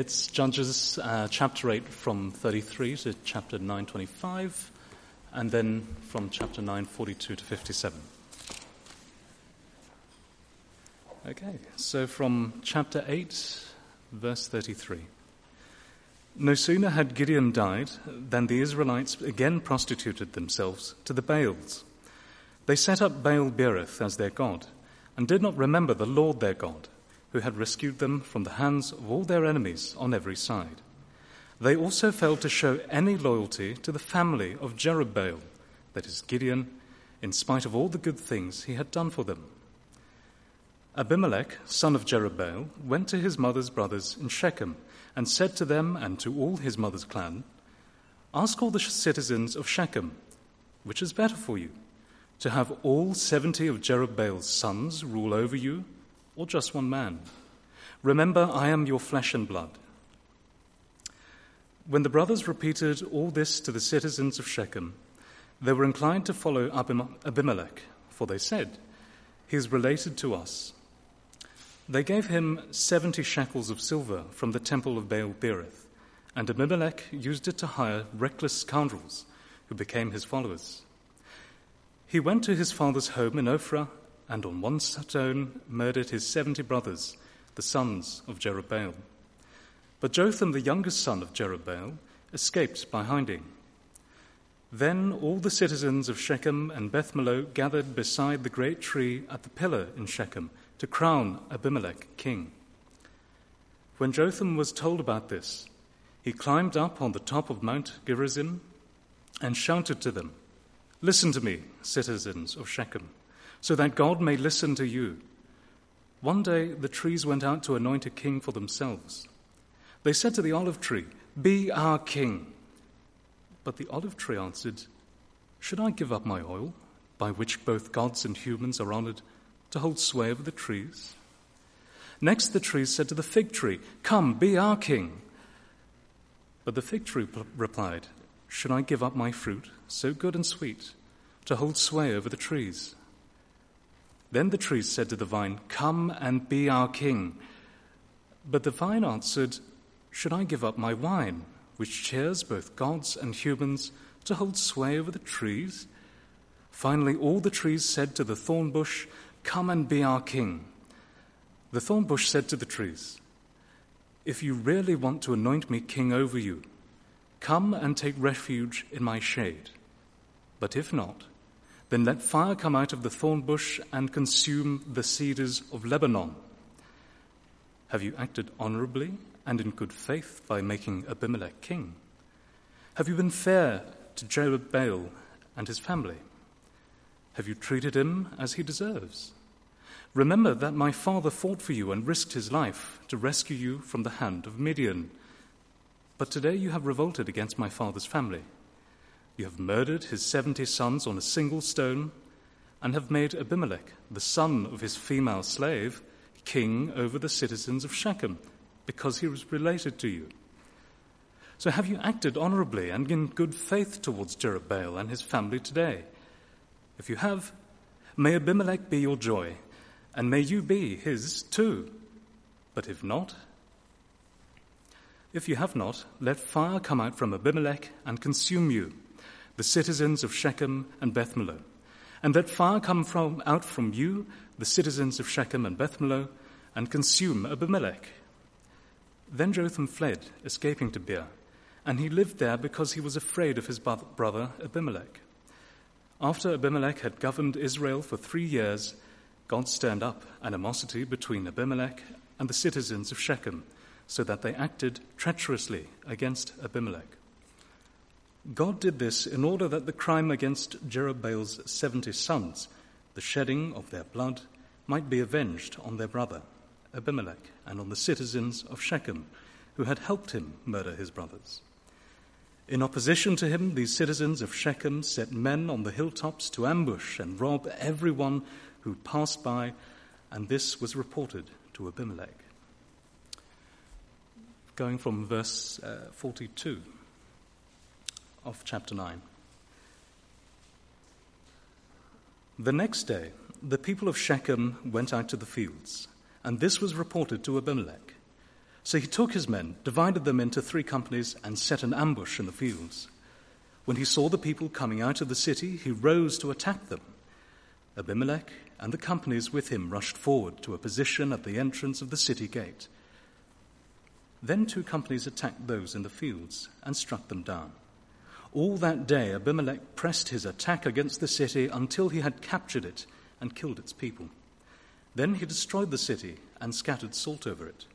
It's Judges uh, chapter 8 from 33 to chapter 925, and then from chapter 942 to 57. Okay, so from chapter 8, verse 33. No sooner had Gideon died than the Israelites again prostituted themselves to the Baals. They set up Baal Berith as their god, and did not remember the Lord their God who had rescued them from the hands of all their enemies on every side. They also failed to show any loyalty to the family of Jerubbaal, that is, Gideon, in spite of all the good things he had done for them. Abimelech, son of Jerubbaal, went to his mother's brothers in Shechem and said to them and to all his mother's clan, Ask all the citizens of Shechem, which is better for you, to have all seventy of Jerubbaal's sons rule over you or just one man. Remember, I am your flesh and blood. When the brothers repeated all this to the citizens of Shechem, they were inclined to follow Abimelech, for they said, He is related to us. They gave him 70 shekels of silver from the temple of Baal Berith, and Abimelech used it to hire reckless scoundrels who became his followers. He went to his father's home in Ophrah and on one stone murdered his seventy brothers, the sons of Jerubbaal. But Jotham, the youngest son of Jerubbaal, escaped by hiding. Then all the citizens of Shechem and Beth Millo gathered beside the great tree at the pillar in Shechem to crown Abimelech king. When Jotham was told about this, he climbed up on the top of Mount Gerizim and shouted to them, Listen to me, citizens of Shechem so that God may listen to you. One day the trees went out to anoint a king for themselves. They said to the olive tree, Be our king. But the olive tree answered, Should I give up my oil, by which both gods and humans are honored, to hold sway over the trees? Next the trees said to the fig tree, Come, be our king. But the fig tree replied, Should I give up my fruit, so good and sweet, to hold sway over the trees? Then the trees said to the vine, Come and be our king. But the vine answered, Should I give up my wine, which cheers both gods and humans, to hold sway over the trees? Finally, all the trees said to the thorn bush, Come and be our king. The thorn bush said to the trees, If you really want to anoint me king over you, come and take refuge in my shade. But if not, then let fire come out of the thorn bush and consume the cedars of Lebanon. Have you acted honorably and in good faith by making Abimelech king? Have you been fair to Jerubbaal and his family? Have you treated him as he deserves? Remember that my father fought for you and risked his life to rescue you from the hand of Midian. But today you have revolted against my father's family. You have murdered his seventy sons on a single stone, and have made Abimelech, the son of his female slave, king over the citizens of Shechem, because he was related to you. So have you acted honorably and in good faith towards Jerubbaal and his family today? If you have, may Abimelech be your joy, and may you be his too. But if not, if you have not, let fire come out from Abimelech and consume you the citizens of Shechem and Beth and let fire come from, out from you, the citizens of Shechem and Beth and consume Abimelech. Then Jotham fled, escaping to Beer, and he lived there because he was afraid of his brother Abimelech. After Abimelech had governed Israel for three years, God stirred up animosity between Abimelech and the citizens of Shechem, so that they acted treacherously against Abimelech. God did this in order that the crime against Jerubbaal's 70 sons, the shedding of their blood, might be avenged on their brother, Abimelech, and on the citizens of Shechem, who had helped him murder his brothers. In opposition to him, these citizens of Shechem set men on the hilltops to ambush and rob everyone who passed by, and this was reported to Abimelech. Going from verse uh, 42 of chapter 9. The next day, the people of Shechem went out to the fields, and this was reported to Abimelech. So he took his men, divided them into three companies, and set an ambush in the fields. When he saw the people coming out of the city, he rose to attack them. Abimelech and the companies with him rushed forward to a position at the entrance of the city gate. Then two companies attacked those in the fields and struck them down. All that day, Abimelech pressed his attack against the city until he had captured it and killed its people. Then he destroyed the city and scattered salt over it.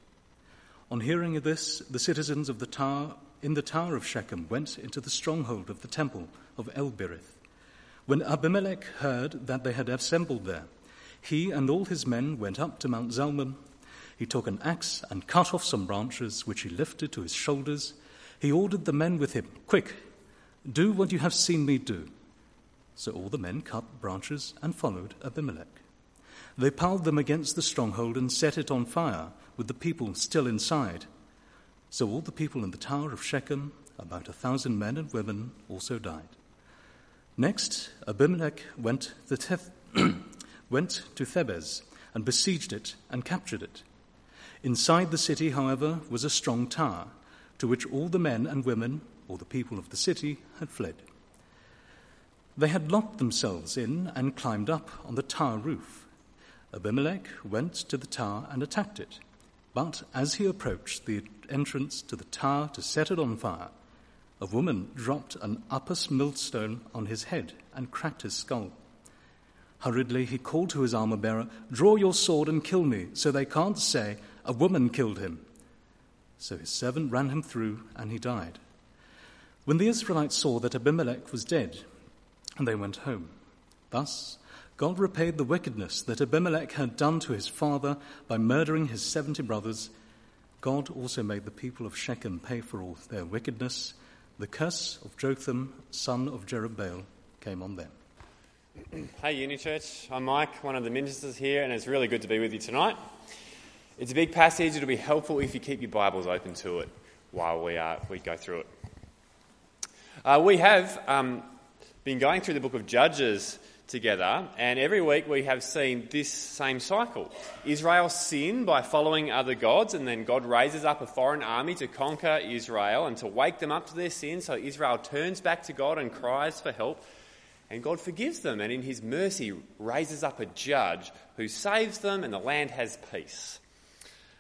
On hearing of this, the citizens of the tower in the tower of Shechem went into the stronghold of the temple of El Berith. When Abimelech heard that they had assembled there, he and all his men went up to Mount Zalmon. He took an axe and cut off some branches, which he lifted to his shoulders. He ordered the men with him, Quick, do what you have seen me do. So all the men cut branches and followed Abimelech. They piled them against the stronghold and set it on fire, with the people still inside. So all the people in the tower of Shechem, about a thousand men and women, also died. Next, Abimelech went to, Teth- went to Thebez and besieged it and captured it. Inside the city, however, was a strong tower, to which all the men and women, or the people of the city, had fled. They had locked themselves in and climbed up on the tower roof. Abimelech went to the tower and attacked it. But as he approached the entrance to the tower to set it on fire, a woman dropped an upper millstone on his head and cracked his skull. Hurriedly, he called to his armor bearer, Draw your sword and kill me, so they can't say, A woman killed him. So his servant ran him through, and he died. When the Israelites saw that Abimelech was dead, and they went home. Thus, God repaid the wickedness that Abimelech had done to his father by murdering his seventy brothers. God also made the people of Shechem pay for all their wickedness. The curse of Jotham, son of Jerubbaal, came on them. Hey, Uni Church. I'm Mike, one of the ministers here, and it's really good to be with you tonight. It's a big passage. It'll be helpful if you keep your Bibles open to it while we, uh, we go through it. Uh, we have um, been going through the book of Judges together, and every week we have seen this same cycle. Israel sin by following other gods, and then God raises up a foreign army to conquer Israel and to wake them up to their sin, so Israel turns back to God and cries for help. And God forgives them, and in His mercy raises up a judge who saves them, and the land has peace.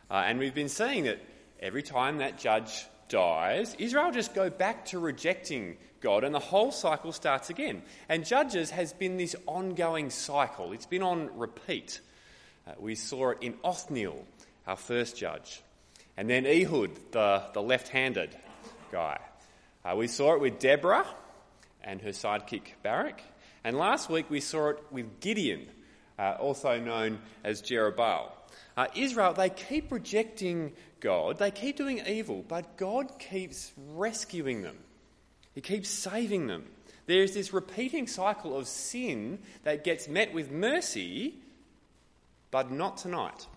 Uh, and we've been seeing that every time that judge dies, Israel just go back to rejecting God, and the whole cycle starts again. And Judges has been this ongoing cycle, it's been on repeat. Uh, we saw it in Othniel, our first judge, and then Ehud, the, the left handed guy. Uh, we saw it with Deborah and her sidekick Barak. And last week we saw it with Gideon, uh, also known as Jerubbaal. Uh, Israel, they keep rejecting God, they keep doing evil, but God keeps rescuing them. He keeps saving them. There's this repeating cycle of sin that gets met with mercy, but not tonight.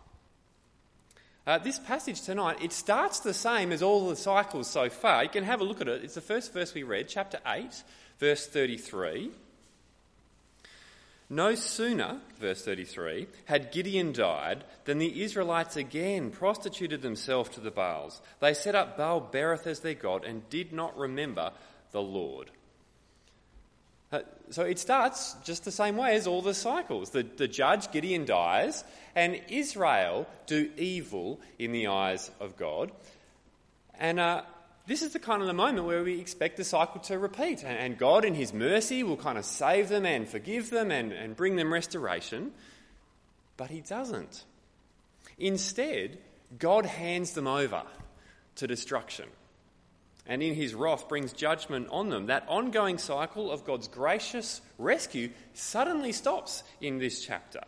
Uh, this passage tonight, it starts the same as all the cycles so far. You can have a look at it. It's the first verse we read, chapter 8, verse 33. No sooner, verse 33, had Gideon died than the Israelites again prostituted themselves to the Baals. They set up Baal Berith as their god and did not remember the Lord. Uh, so it starts just the same way as all the cycles. The, the judge, Gideon, dies, and Israel do evil in the eyes of God. And uh, this is the kind of the moment where we expect the cycle to repeat. And, God, in His mercy, will kind of save them and forgive them and, and bring them restoration. But He doesn't. Instead, God hands them over to destruction and in his wrath brings judgment on them. That ongoing cycle of God's gracious rescue suddenly stops in this chapter.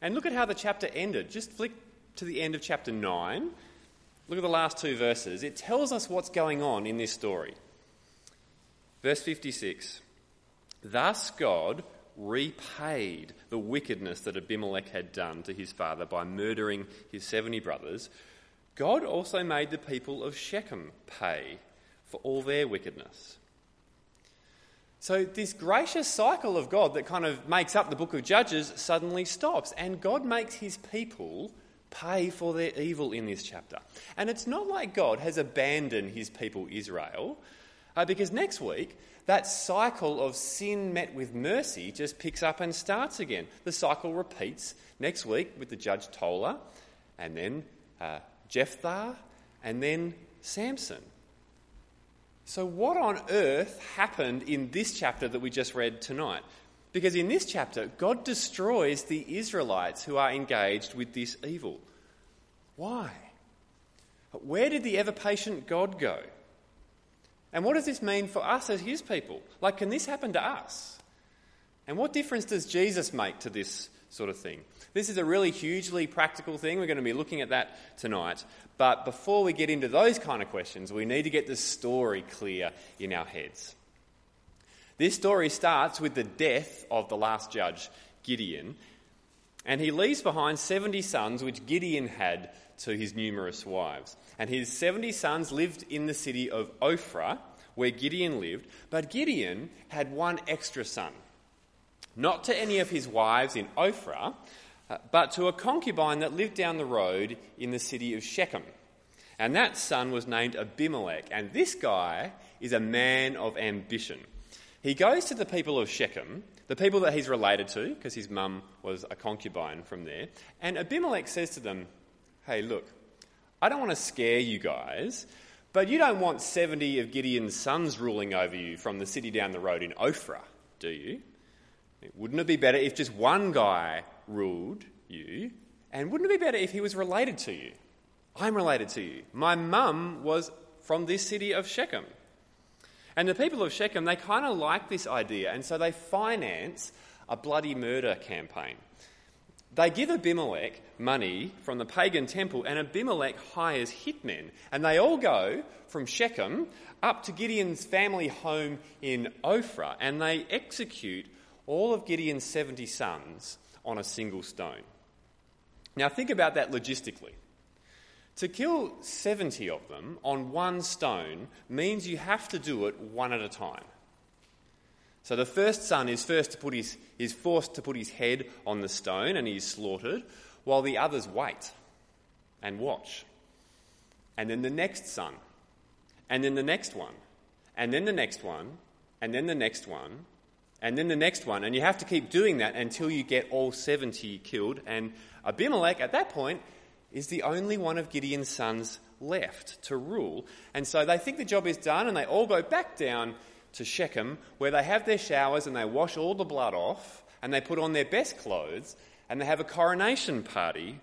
And look at how the chapter ended. Just flick to the end of chapter 9. Look at the last two verses. It tells us what's going on in this story. Verse 56 Thus God repaid the wickedness that Abimelech had done to his father by murdering his 70 brothers. God also made the people of Shechem pay for all their wickedness. So, this gracious cycle of God that kind of makes up the book of Judges suddenly stops, and God makes his people pay for their evil in this chapter. And it's not like God has abandoned his people Israel, uh, because next week, that cycle of sin met with mercy just picks up and starts again. The cycle repeats next week with the judge Tola, and then uh, Jephthah, and then Samson. So, what on earth happened in this chapter that we just read tonight? Because in this chapter, God destroys the Israelites who are engaged with this evil. Why? Where did the ever patient God go? And what does this mean for us as His people? Like, can this happen to us? And what difference does Jesus make to this sort of thing? This is a really hugely practical thing. We're going to be looking at that tonight. But before we get into those kind of questions, we need to get the story clear in our heads. This story starts with the death of the last judge, Gideon, and he leaves behind 70 sons, which Gideon had to his numerous wives. And his 70 sons lived in the city of Ophrah, where Gideon lived, but Gideon had one extra son. Not to any of his wives in Ophrah, uh, but to a concubine that lived down the road in the city of Shechem. And that son was named Abimelech. And this guy is a man of ambition. He goes to the people of Shechem, the people that he's related to, because his mum was a concubine from there, and Abimelech says to them, Hey, look, I don't want to scare you guys, but you don't want 70 of Gideon's sons ruling over you from the city down the road in Ophrah, do you? Wouldn't it be better if just one guy ruled you? And wouldn't it be better if he was related to you? I'm related to you. My mum was from this city of Shechem. And the people of Shechem, they kind of like this idea, and so they finance a bloody murder campaign. They give Abimelech money from the pagan temple, and Abimelech hires hitmen. And they all go from Shechem up to Gideon's family home in Ophrah, and they execute all of Gideon's 70 sons on a single stone. Now, think about that logistically. To kill 70 of them on one stone means you have to do it one at a time. So the first son is first to put his, is forced to put his head on the stone and he's slaughtered, while the others wait and watch. And then the next son, and then the next one, and then the next one, and then the next one, and then the next one. And you have to keep doing that until you get all 70 killed. And Abimelech, at that point, is the only one of Gideon's sons left to rule. And so they think the job is done and they all go back down to Shechem where they have their showers and they wash all the blood off and they put on their best clothes and they have a coronation party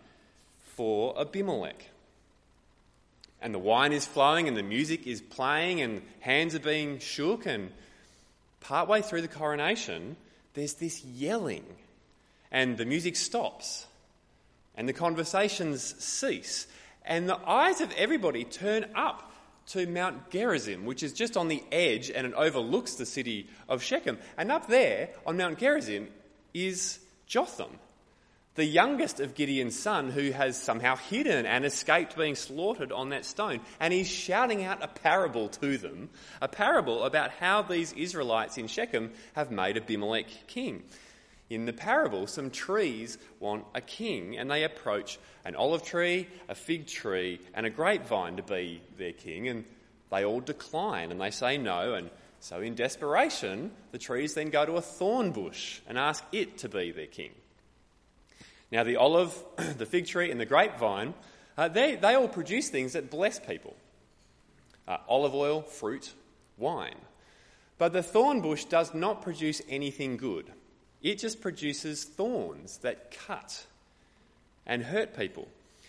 for Abimelech. And the wine is flowing and the music is playing and hands are being shook and partway through the coronation, there's this yelling, and the music stops, and the conversations cease, and the eyes of everybody turn up to Mount Gerizim, which is just on the edge and it overlooks the city of Shechem. And up there on Mount Gerizim is Jotham, the youngest of Gideon's son, who has somehow hidden and escaped being slaughtered on that stone. And he's shouting out a parable to them, a parable about how these Israelites in Shechem have made Abimelech king. In the parable, some trees want a king, and they approach an olive tree, a fig tree, and a grapevine to be their king, and they all decline and they say no. And so, in desperation, the trees then go to a thorn bush and ask it to be their king. Now, the olive, the fig tree, and the grapevine, uh, they, they all produce things that bless people uh, olive oil, fruit, wine. But the thorn bush does not produce anything good. It just produces thorns that cut and hurt people.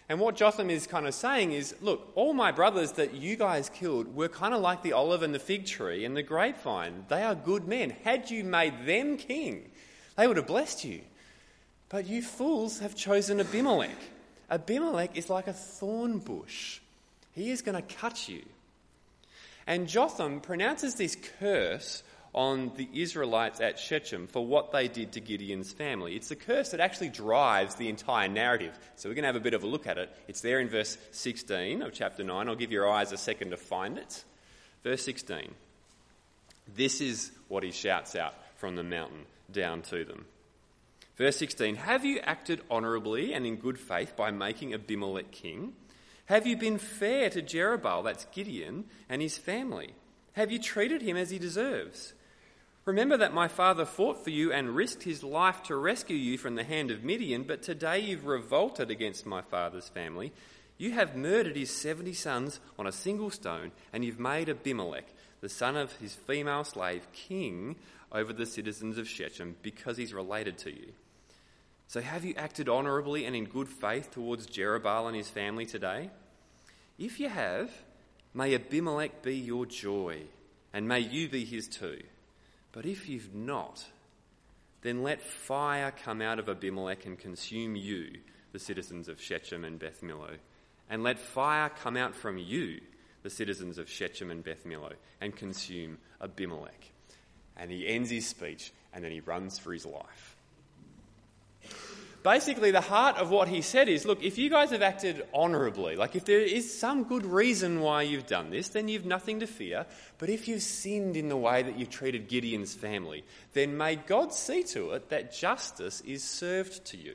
And what Jotham is kind of saying is look, all my brothers that you guys killed were kind of like the olive and the fig tree and the grapevine. They are good men. Had you made them king, they would have blessed you. But you fools have chosen Abimelech. Abimelech is like a thorn bush, he is going to cut you. And Jotham pronounces this curse on the Israelites at Shechem for what they did to Gideon's family. It's the curse that actually drives the entire narrative. So we're going to have a bit of a look at it. It's there in verse 16 of chapter 9. I'll give your eyes a second to find it. Verse 16. This is what he shouts out from the mountain down to them. Verse 16 Have you acted honourably and in good faith by making Abimelech king? Have you been fair to Jerubbaal, that's Gideon, and his family? Have you treated him as he deserves? Remember that my father fought for you and risked his life to rescue you from the hand of Midian, but today you've revolted against my father's family. You have murdered his 70 sons on a single stone, and you've made Abimelech, the son of his female slave, king over the citizens of Shechem because he's related to you. So have you acted honourably and in good faith towards Jerubbaal and his family today? If you have, may Abimelech be your joy, and may you be his too. But if you've not, then let fire come out of Abimelech and consume you, the citizens of Shechem and Beth Millo. And let fire come out from you, the citizens of Shechem and Beth Millo, and consume Abimelech. And he ends his speech, and then he runs for his life basically, the heart of what he said is look, if you guys have acted honourably, like if there is some good reason why you've done this, then you've nothing to fear. But if you've sinned in the way that you've treated Gideon's family, then may God see to it that justice is served to you.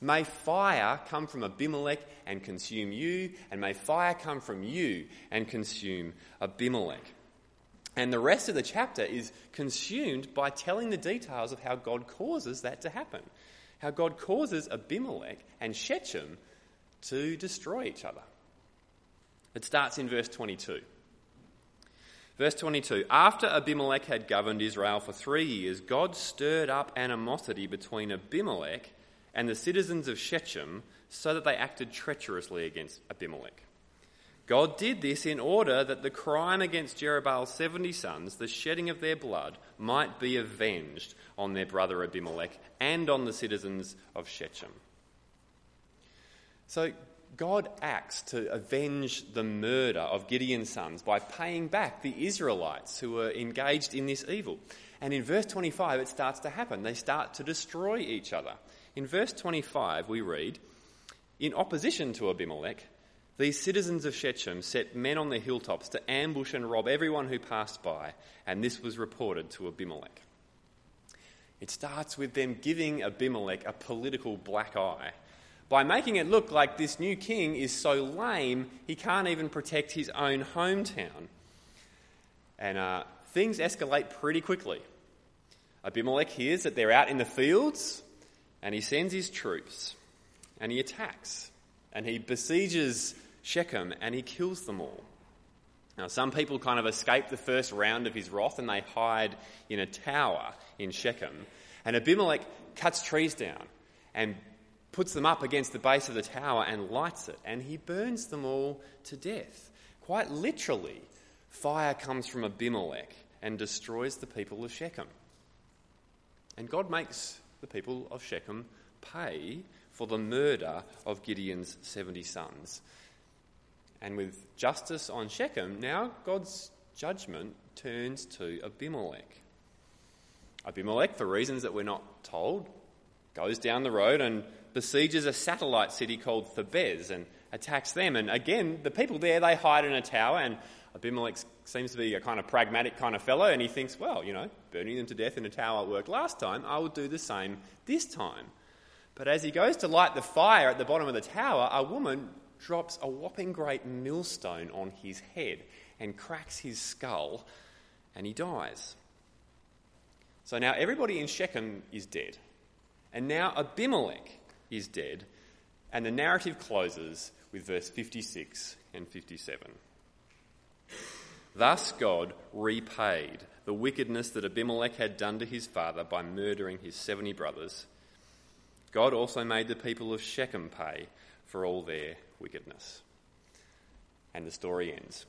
May fire come from Abimelech and consume you, and may fire come from you and consume Abimelech. And the rest of the chapter is consumed by telling the details of how God causes that to happen how God causes Abimelech and Shechem to destroy each other. It starts in verse 22. Verse 22 After Abimelech had governed Israel for three years, God stirred up animosity between Abimelech and the citizens of Shechem so that they acted treacherously against Abimelech. God did this in order that the crime against Jerubbaal's 70 sons, the shedding of their blood, might be avenged on their brother Abimelech and on the citizens of Shechem. So God acts to avenge the murder of Gideon's sons by paying back the Israelites who were engaged in this evil. And in verse 25, it starts to happen. They start to destroy each other. In verse 25, we read In opposition to Abimelech, these citizens of Shechem set men on the hilltops to ambush and rob everyone who passed by, and this was reported to Abimelech. It starts with them giving Abimelech a political black eye by making it look like this new king is so lame he can't even protect his own hometown. And uh, things escalate pretty quickly. Abimelech hears that they're out in the fields and he sends his troops and he attacks and he besieges Shechem and he kills them all. Now, some people kind of escape the first round of his wrath and they hide in a tower in Shechem. And Abimelech cuts trees down and puts them up against the base of the tower and lights it, and he burns them all to death. Quite literally, fire comes from Abimelech and destroys the people of Shechem. And God makes the people of Shechem pay for the murder of Gideon's 70 sons. And with justice on Shechem, now God's judgment turns to Abimelech. Abimelech, for reasons that we're not told, goes down the road and besieges a satellite city called Thebez and attacks them. And again, the people there, they hide in a tower, and Abimelech seems to be a kind of pragmatic kind of fellow, and he thinks, well, you know, burning them to death in a tower worked last time, I will do the same this time. But as he goes to light the fire at the bottom of the tower, a woman drops a whopping great millstone on his head and cracks his skull, and he dies. So now everybody in Shechem is dead. And now Abimelech is dead. And the narrative closes with verse 56 and 57. Thus God repaid the wickedness that Abimelech had done to his father by murdering his 70 brothers. God also made the people of Shechem pay for all their wickedness. And the story ends.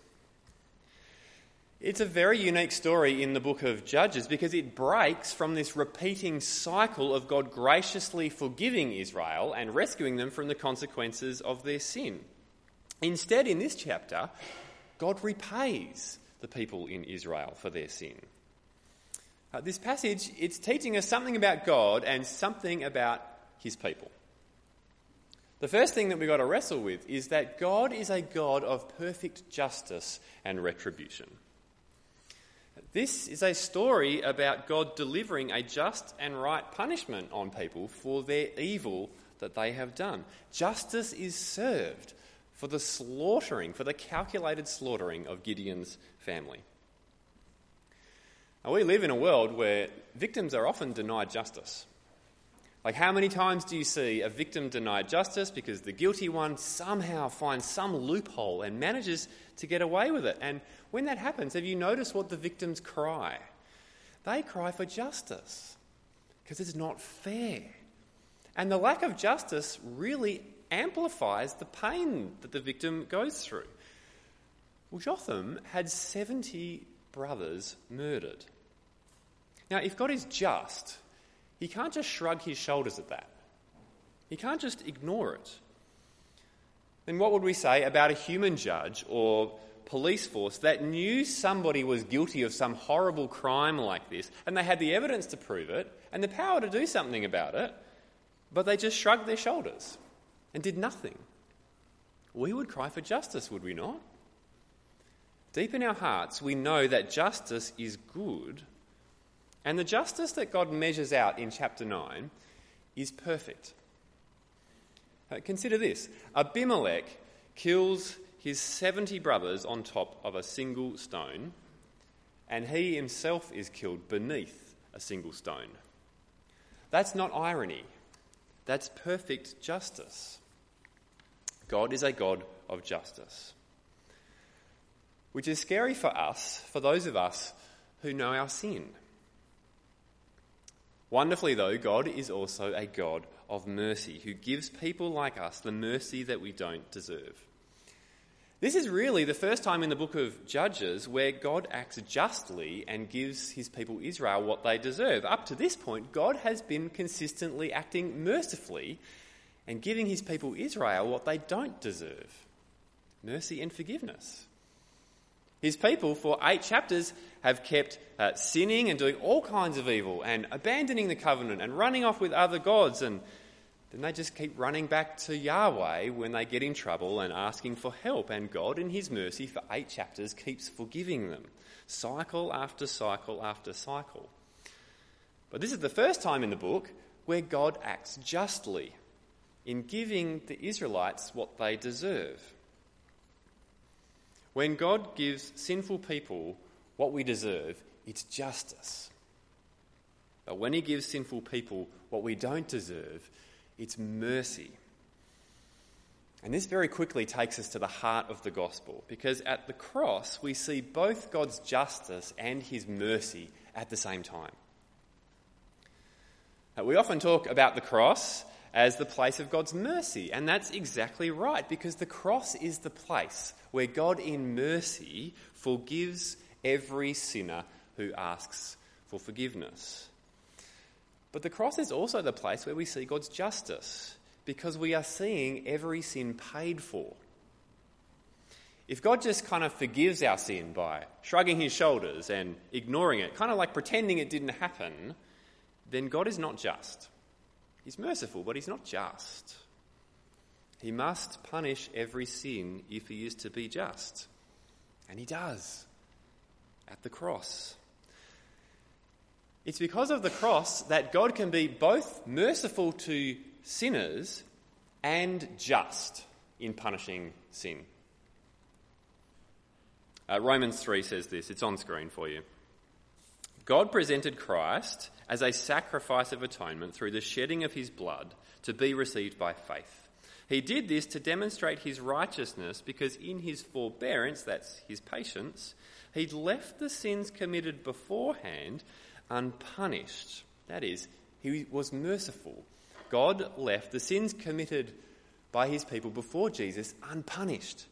It's a very unique story in the book of Judges because it breaks from this repeating cycle of God graciously forgiving Israel and rescuing them from the consequences of their sin. Instead, in this chapter, God repays the people in Israel for their sin. Uh, this passage, it's teaching us something about God and something about his people. The first thing that we've got to wrestle with is that God is a God of perfect justice and retribution. This is a story about God delivering a just and right punishment on people for their evil that they have done. Justice is served for the slaughtering, for the calculated slaughtering of Gideon's family. Now, we live in a world where victims are often denied justice. Like, how many times do you see a victim denied justice because the guilty one somehow finds some loophole and manages to get away with it? And when that happens, have you noticed what the victims cry? They cry for justice because it's not fair. And the lack of justice really amplifies the pain that the victim goes through. Well, Jotham had 70 brothers murdered. Now, if God is just, he can't just shrug his shoulders at that. He can't just ignore it. Then what would we say about a human judge or police force that knew somebody was guilty of some horrible crime like this and they had the evidence to prove it and the power to do something about it, but they just shrugged their shoulders and did nothing? We would cry for justice, would we not? Deep in our hearts, we know that justice is good and the justice that God measures out in chapter 9 is perfect. Uh, consider this Abimelech kills his 70 brothers on top of a single stone, and he himself is killed beneath a single stone. That's not irony, that's perfect justice. God is a God of justice. Which is scary for us, for those of us who know our sin. Wonderfully, though, God is also a God of mercy who gives people like us the mercy that we don't deserve. This is really the first time in the book of Judges where God acts justly and gives his people Israel what they deserve. Up to this point, God has been consistently acting mercifully and giving his people Israel what they don't deserve mercy and forgiveness. His people, for eight chapters, have kept uh, sinning and doing all kinds of evil and abandoning the covenant and running off with other gods. And then they just keep running back to Yahweh when they get in trouble and asking for help. And God, in His mercy, for eight chapters, keeps forgiving them, cycle after cycle after cycle. But this is the first time in the book where God acts justly in giving the Israelites what they deserve. When God gives sinful people what we deserve, it's justice. But when He gives sinful people what we don't deserve, it's mercy. And this very quickly takes us to the heart of the gospel, because at the cross we see both God's justice and His mercy at the same time. We often talk about the cross as the place of God's mercy. And that's exactly right, because the cross is the place where God, in mercy, forgives every sinner who asks for forgiveness. But the cross is also the place where we see God's justice, because we are seeing every sin paid for. If God just kind of forgives our sin by shrugging his shoulders and ignoring it, kind of like pretending it didn't happen, then God is not just. He's merciful, but he's not just. He must punish every sin if he is to be just. And he does at the cross. It's because of the cross that God can be both merciful to sinners and just in punishing sin. Uh, Romans 3 says this, it's on screen for you. God presented Christ as a sacrifice of atonement through the shedding of his blood to be received by faith. He did this to demonstrate his righteousness because in his forbearance, that's his patience, he'd left the sins committed beforehand unpunished. That is, he was merciful. God left the sins committed by his people before Jesus unpunished.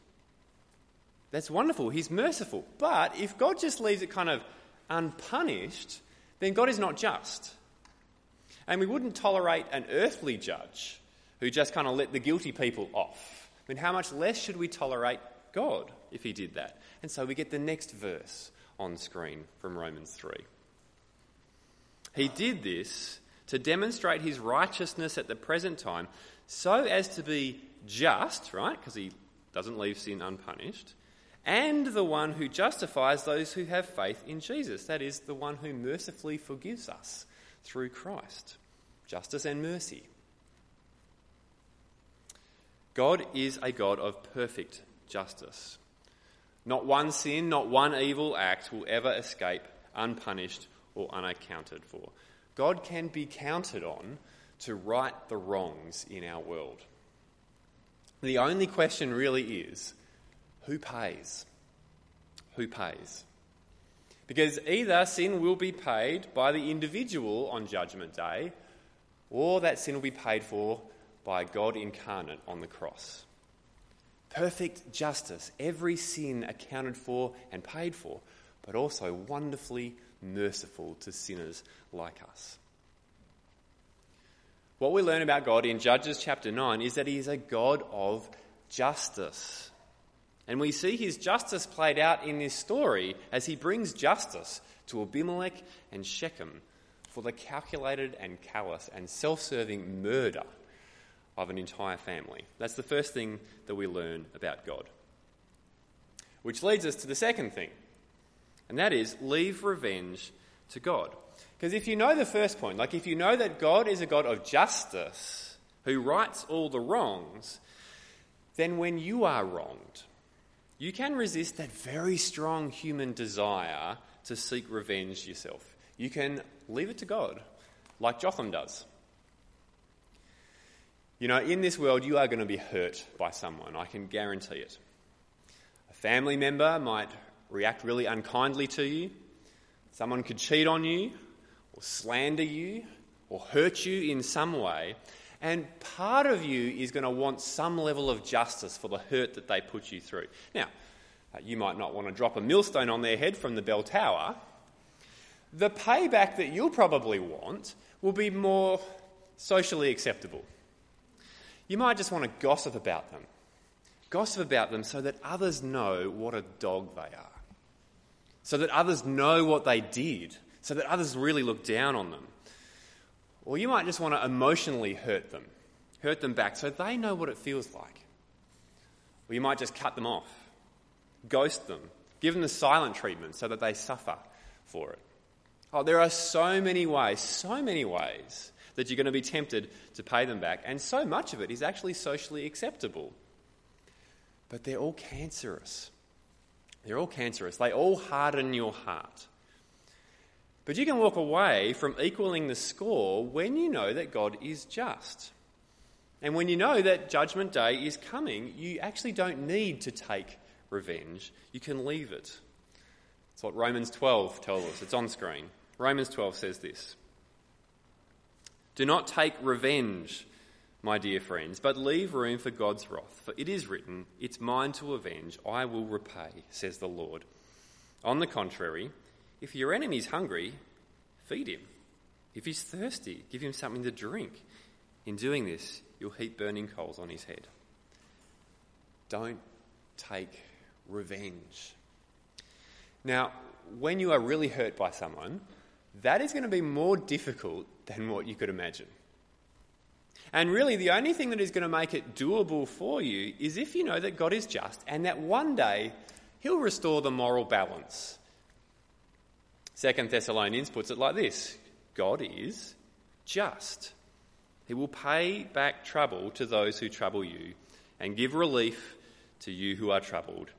That's wonderful. He's merciful. But if God just leaves it kind of unpunished, then God is not just. And we wouldn't tolerate an earthly judge who just kind of let the guilty people off. I mean, how much less should we tolerate God if he did that? And so we get the next verse on screen from Romans 3. He did this to demonstrate his righteousness at the present time so as to be just, right? Because he doesn't leave sin unpunished, and the one who justifies those who have faith in Jesus. That is, the one who mercifully forgives us through Christ. Justice and mercy. God is a God of perfect justice. Not one sin, not one evil act will ever escape unpunished or unaccounted for. God can be counted on to right the wrongs in our world. The only question really is who pays? Who pays? Because either sin will be paid by the individual on Judgment Day, or that sin will be paid for by God incarnate on the cross. Perfect justice, every sin accounted for and paid for, but also wonderfully merciful to sinners like us. What we learn about God in Judges chapter 9 is that He is a God of justice. And we see His justice played out in this story as He brings justice to Abimelech and Shechem for the calculated and callous and self serving murder of an entire family. That's the first thing that we learn about God. Which leads us to the second thing, and that is leave revenge to God. Because if you know the first point, like if you know that God is a God of justice who rights all the wrongs, then when you are wronged, you can resist that very strong human desire to seek revenge yourself. You can leave it to God, like Jotham does. You know, in this world, you are going to be hurt by someone, I can guarantee it. A family member might react really unkindly to you, someone could cheat on you, or slander you or hurt you in some way. And part of you is going to want some level of justice for the hurt that they put you through. Now, uh, you might not want to drop a millstone on their head from the bell tower. The payback that you'll probably want will be more socially acceptable. You might just want to gossip about them. Gossip about them so that others know what a dog they are. So that others know what they did so that others really look down on them. Or you might just want to emotionally hurt them, hurt them back so they know what it feels like. Or you might just cut them off, ghost them, give them the silent treatment so that they suffer for it. Oh, there are so many ways, so many ways that you're going to be tempted to pay them back, and so much of it is actually socially acceptable. But they're all cancerous. They're all cancerous. They all harden your heart. But you can walk away from equaling the score when you know that God is just. And when you know that Judgment Day is coming, you actually don't need to take revenge. You can leave it. It's what Romans 12 tells us. It's on screen. Romans 12 says this Do not take revenge, my dear friends, but leave room for God's wrath. For it is written, It's mine to avenge, I will repay, says the Lord. On the contrary, if your enemy is hungry, feed him. If he's thirsty, give him something to drink. In doing this, you'll heap burning coals on his head. Don't take revenge. Now, when you are really hurt by someone, that is going to be more difficult than what you could imagine. And really, the only thing that is going to make it doable for you is if you know that God is just and that one day He'll restore the moral balance Second Thessalonians puts it like this God is just. He will pay back trouble to those who trouble you and give relief to you who are troubled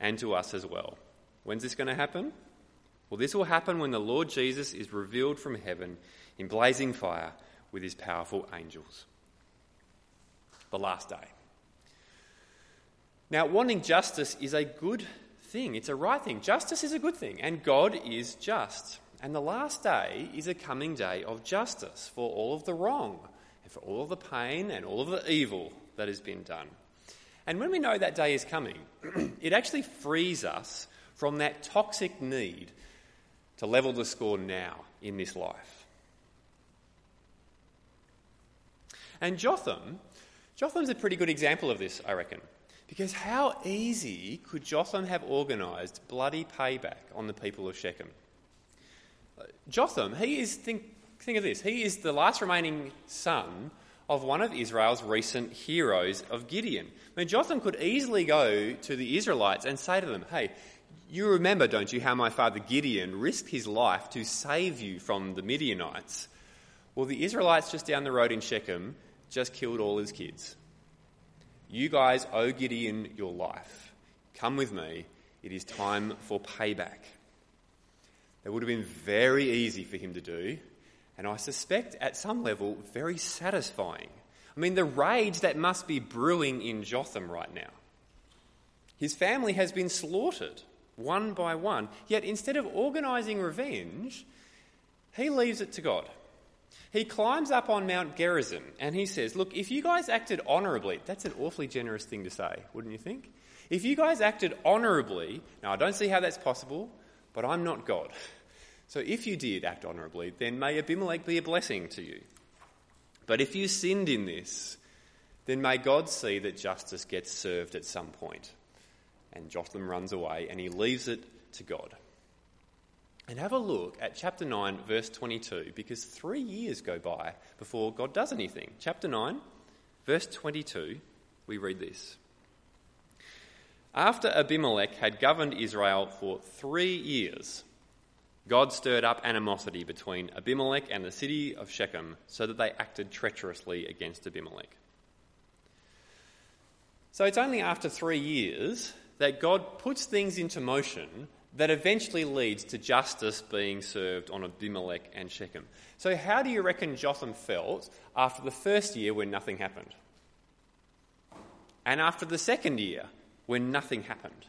and to us as well. When's this going to happen? Well, this will happen when the Lord Jesus is revealed from heaven in blazing fire with his powerful angels. The last day. Now, wanting justice is a good thing. It's a right thing. Justice is a good thing, and God is just. And the last day is a coming day of justice for all of the wrong, and for all of the pain and all of the evil that has been done. And when we know that day is coming, it actually frees us from that toxic need to level the score now in this life. And Jotham, Jotham's a pretty good example of this, I reckon. Because how easy could Jotham have organised bloody payback on the people of Shechem? Jotham, he is, think, think of this, he is the last remaining son of one of Israel's recent heroes of Gideon. I mean, Jotham could easily go to the Israelites and say to them, Hey, you remember, don't you, how my father Gideon risked his life to save you from the Midianites? Well, the Israelites just down the road in Shechem just killed all his kids. You guys owe Gideon your life. Come with me. It is time for payback. That would have been very easy for him to do, and I suspect at some level very satisfying. I mean, the rage that must be brewing in Jotham right now. His family has been slaughtered one by one, yet instead of organising revenge, he leaves it to God. He climbs up on Mount Gerizim and he says, Look, if you guys acted honourably, that's an awfully generous thing to say, wouldn't you think? If you guys acted honourably, now I don't see how that's possible, but I'm not God. So if you did act honourably, then may Abimelech be a blessing to you. But if you sinned in this, then may God see that justice gets served at some point. And Jotham runs away and he leaves it to God. And have a look at chapter 9, verse 22, because three years go by before God does anything. Chapter 9, verse 22, we read this. After Abimelech had governed Israel for three years, God stirred up animosity between Abimelech and the city of Shechem so that they acted treacherously against Abimelech. So it's only after three years that God puts things into motion that eventually leads to justice being served on Abimelech and Shechem. So, how do you reckon Jotham felt after the first year when nothing happened? And after the second year when nothing happened?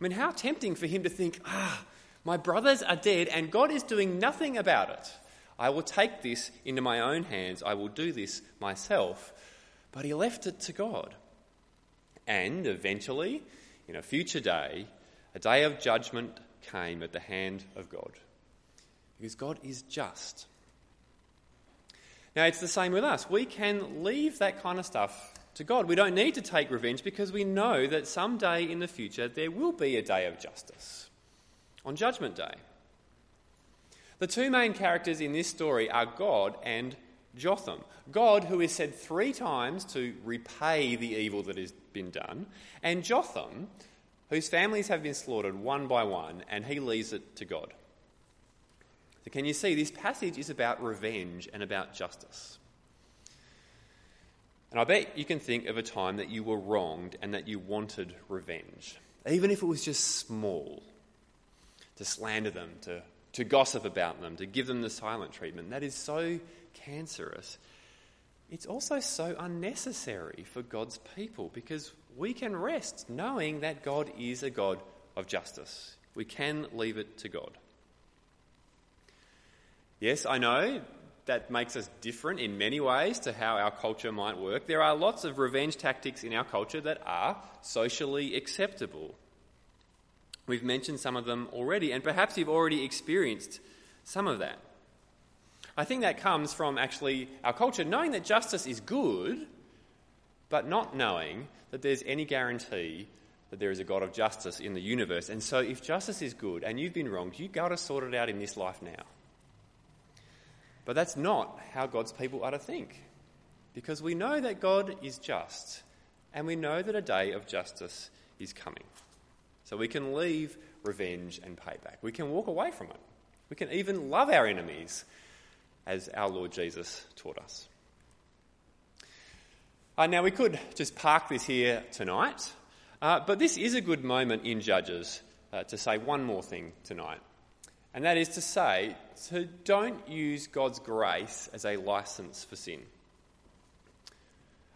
I mean, how tempting for him to think, ah, my brothers are dead and God is doing nothing about it. I will take this into my own hands. I will do this myself. But he left it to God. And eventually, in a future day, a day of judgment came at the hand of God. Because God is just. Now, it's the same with us. We can leave that kind of stuff to God. We don't need to take revenge because we know that someday in the future there will be a day of justice on Judgment Day. The two main characters in this story are God and Jotham. God, who is said three times to repay the evil that has been done, and Jotham, whose families have been slaughtered one by one, and he leaves it to God. So, can you see this passage is about revenge and about justice? And I bet you can think of a time that you were wronged and that you wanted revenge, even if it was just small, to slander them, to, to gossip about them, to give them the silent treatment. That is so cancerous. It's also so unnecessary for God's people because we can rest knowing that God is a God of justice. We can leave it to God. Yes, I know that makes us different in many ways to how our culture might work. There are lots of revenge tactics in our culture that are socially acceptable. We've mentioned some of them already, and perhaps you've already experienced some of that. I think that comes from actually our culture knowing that justice is good, but not knowing that there's any guarantee that there is a God of justice in the universe. And so, if justice is good and you've been wronged, you've got to sort it out in this life now. But that's not how God's people are to think. Because we know that God is just, and we know that a day of justice is coming. So we can leave revenge and payback. We can walk away from it. We can even love our enemies, as our Lord Jesus taught us. Uh, now, we could just park this here tonight, uh, but this is a good moment in Judges uh, to say one more thing tonight. And that is to say, to don't use God's grace as a license for sin.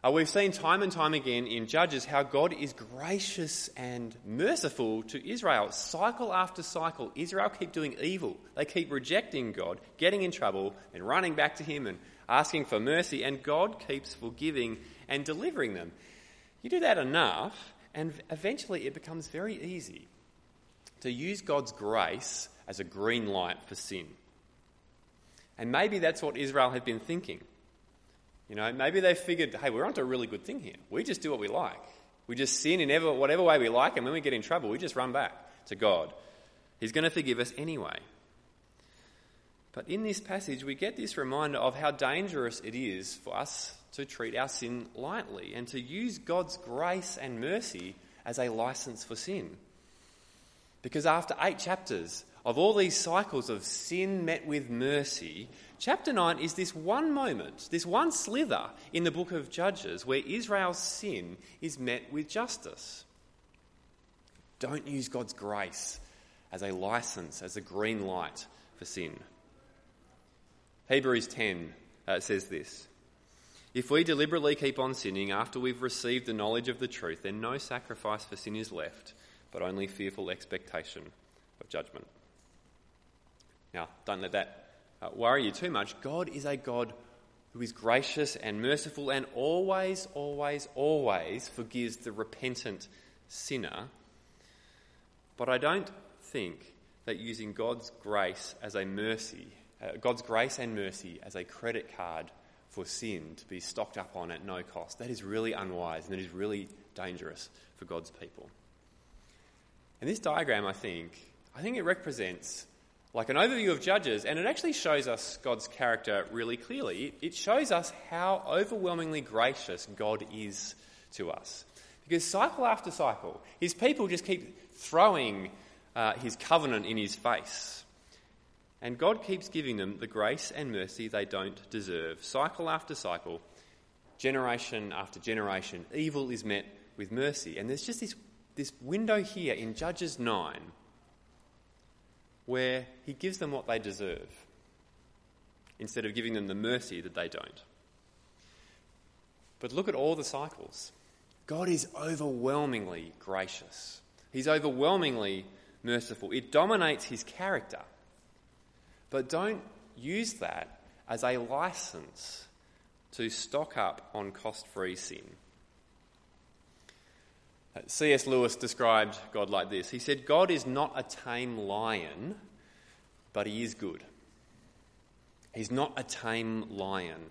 Uh, we've seen time and time again in Judges how God is gracious and merciful to Israel. Cycle after cycle, Israel keep doing evil. They keep rejecting God, getting in trouble, and running back to Him and asking for mercy, and God keeps forgiving and delivering them. You do that enough, and eventually it becomes very easy to use God's grace as a green light for sin. And maybe that's what Israel had been thinking. You know, maybe they figured, hey, we're onto a really good thing here. We just do what we like. We just sin in ever, whatever way we like, and when we get in trouble, we just run back to God. He's going to forgive us anyway. But in this passage, we get this reminder of how dangerous it is for us to treat our sin lightly and to use God's grace and mercy as a license for sin. Because after eight chapters of all these cycles of sin met with mercy, chapter 9 is this one moment, this one slither in the book of Judges where Israel's sin is met with justice. Don't use God's grace as a license, as a green light for sin. Hebrews 10 uh, says this If we deliberately keep on sinning after we've received the knowledge of the truth, then no sacrifice for sin is left, but only fearful expectation of judgment. Now, don't let that uh, worry you too much. God is a God who is gracious and merciful and always, always, always forgives the repentant sinner. But I don't think that using God's grace as a mercy, uh, God's grace and mercy as a credit card for sin to be stocked up on at no cost, that is really unwise and that is really dangerous for God's people. And this diagram, I think, I think it represents like an overview of Judges, and it actually shows us God's character really clearly. It, shows us how overwhelmingly gracious God is to us. Because cycle after cycle, his people just keep throwing uh, his covenant in his face. And God keeps giving them the grace and mercy they don't deserve. Cycle after cycle, generation after generation, evil is met with mercy. And there's just this, this window here in Judges 9 where he gives them what they deserve instead of giving them the mercy that they don't. But look at all the cycles. God is overwhelmingly gracious. He's overwhelmingly merciful. It dominates his character. But don't use that as a license to stock up on cost free sin. C.S. Lewis described God like this He said, God is not a tame lion, but he is good. He's not a tame lion.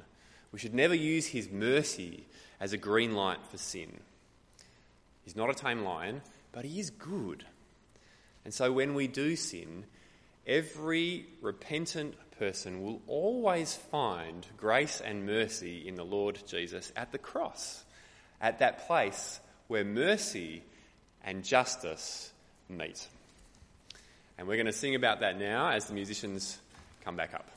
We should never use his mercy as a green light for sin. He's not a tame lion, but he is good. And so when we do sin, every repentant person will always find grace and mercy in the Lord Jesus at the cross, at that place where mercy and justice meet. And we're going to sing about that now as the musicians come back up.